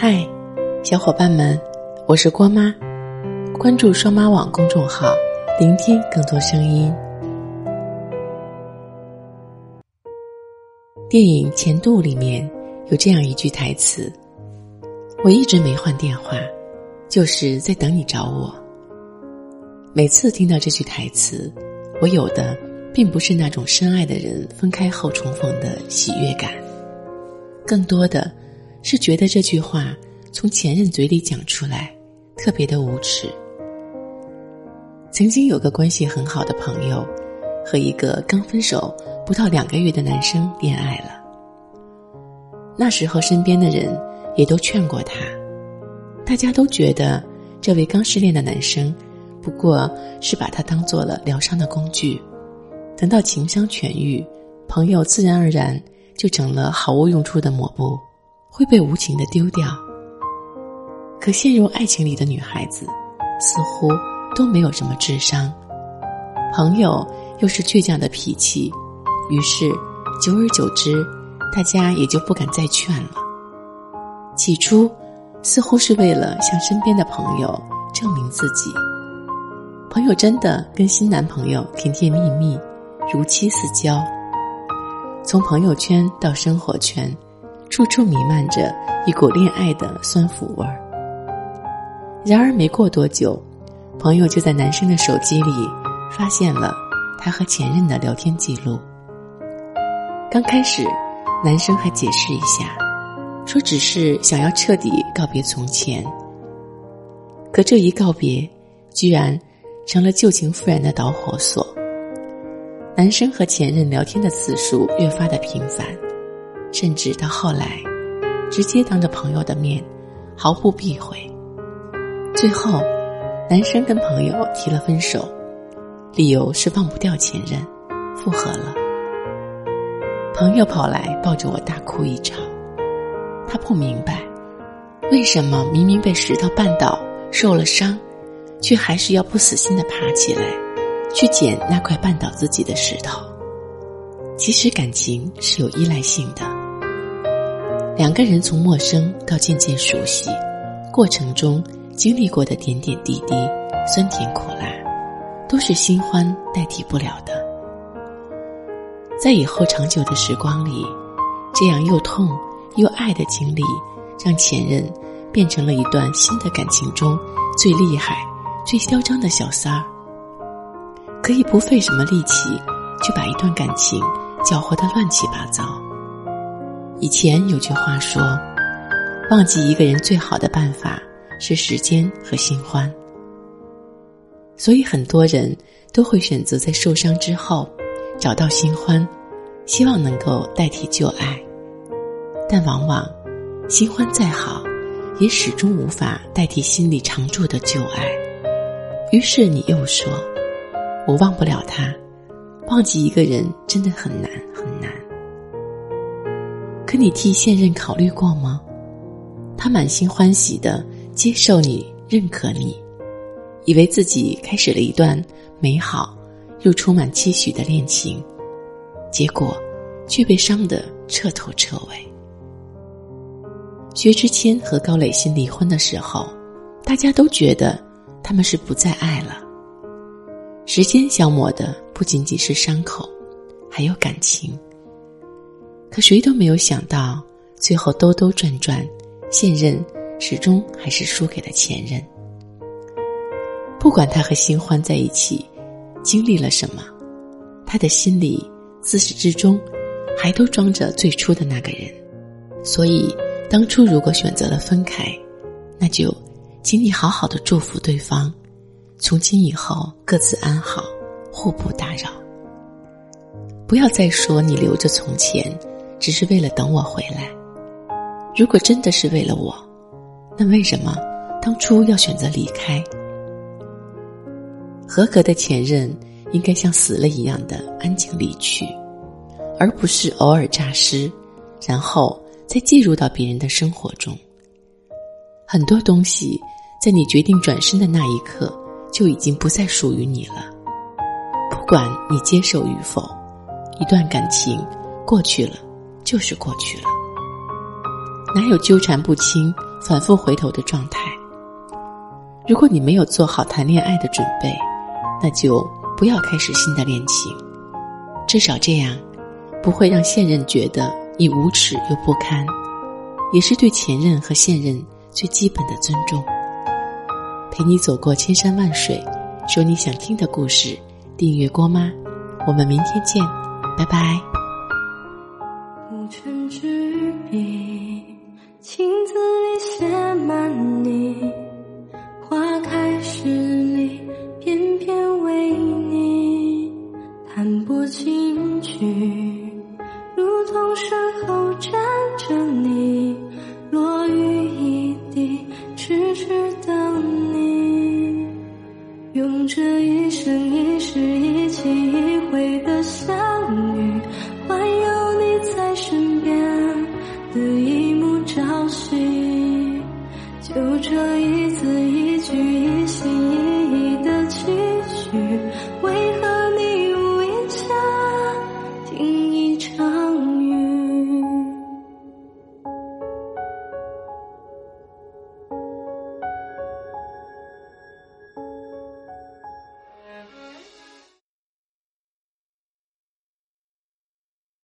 嗨，小伙伴们，我是郭妈，关注双妈网公众号，聆听更多声音。电影《前度》里面有这样一句台词：“我一直没换电话，就是在等你找我。”每次听到这句台词，我有的并不是那种深爱的人分开后重逢的喜悦感，更多的是觉得这句话从前任嘴里讲出来，特别的无耻。曾经有个关系很好的朋友，和一个刚分手。不到两个月的男生恋爱了。那时候身边的人也都劝过他，大家都觉得这位刚失恋的男生不过是把他当做了疗伤的工具，等到情伤痊愈，朋友自然而然就成了毫无用处的抹布，会被无情的丢掉。可陷入爱情里的女孩子似乎都没有什么智商，朋友又是倔强的脾气。于是，久而久之，大家也就不敢再劝了。起初，似乎是为了向身边的朋友证明自己。朋友真的跟新男朋友甜甜蜜蜜，如漆似胶。从朋友圈到生活圈，处处弥漫着一股恋爱的酸腐味儿。然而，没过多久，朋友就在男生的手机里发现了他和前任的聊天记录。刚开始，男生还解释一下，说只是想要彻底告别从前。可这一告别，居然成了旧情复燃的导火索。男生和前任聊天的次数越发的频繁，甚至到后来，直接当着朋友的面，毫不避讳。最后，男生跟朋友提了分手，理由是忘不掉前任，复合了。朋友跑来抱着我大哭一场，他不明白，为什么明明被石头绊倒受了伤，却还是要不死心的爬起来，去捡那块绊倒自己的石头。其实感情是有依赖性的，两个人从陌生到渐渐熟悉，过程中经历过的点点滴滴、酸甜苦辣，都是新欢代替不了的。在以后长久的时光里，这样又痛又爱的经历，让前任变成了一段新的感情中最厉害、最嚣张的小三儿，可以不费什么力气就把一段感情搅和得乱七八糟。以前有句话说：“忘记一个人最好的办法是时间和新欢。”所以很多人都会选择在受伤之后。找到新欢，希望能够代替旧爱，但往往新欢再好，也始终无法代替心里常驻的旧爱。于是你又说：“我忘不了他，忘记一个人真的很难很难。”可你替现任考虑过吗？他满心欢喜的接受你、认可你，以为自己开始了一段美好。又充满期许的恋情，结果却被伤得彻头彻尾。薛之谦和高磊鑫离婚的时候，大家都觉得他们是不再爱了。时间消磨的不仅仅是伤口，还有感情。可谁都没有想到，最后兜兜转转，现任始终还是输给了前任。不管他和新欢在一起。经历了什么，他的心里自始至终还都装着最初的那个人。所以，当初如果选择了分开，那就请你好好的祝福对方，从今以后各自安好，互不打扰。不要再说你留着从前，只是为了等我回来。如果真的是为了我，那为什么当初要选择离开？合格的前任应该像死了一样的安静离去，而不是偶尔诈尸，然后再进入到别人的生活中。很多东西在你决定转身的那一刻就已经不再属于你了。不管你接受与否，一段感情过去了就是过去了，哪有纠缠不清反复回头的状态。如果你没有做好谈恋爱的准备，那就不要开始新的恋情。至少这样，不会让现任觉得你无耻又不堪，也是对前任和现任最基本的尊重。陪你走过千山万水，说你想听的故事。订阅郭妈，我们明天见，拜拜。成纸笔，情字里写满你，花开十里，翩翩为你弹拨琴曲，如同身后站着你，落雨一地，痴痴等你，用这一生一世一起一。就这一字一句一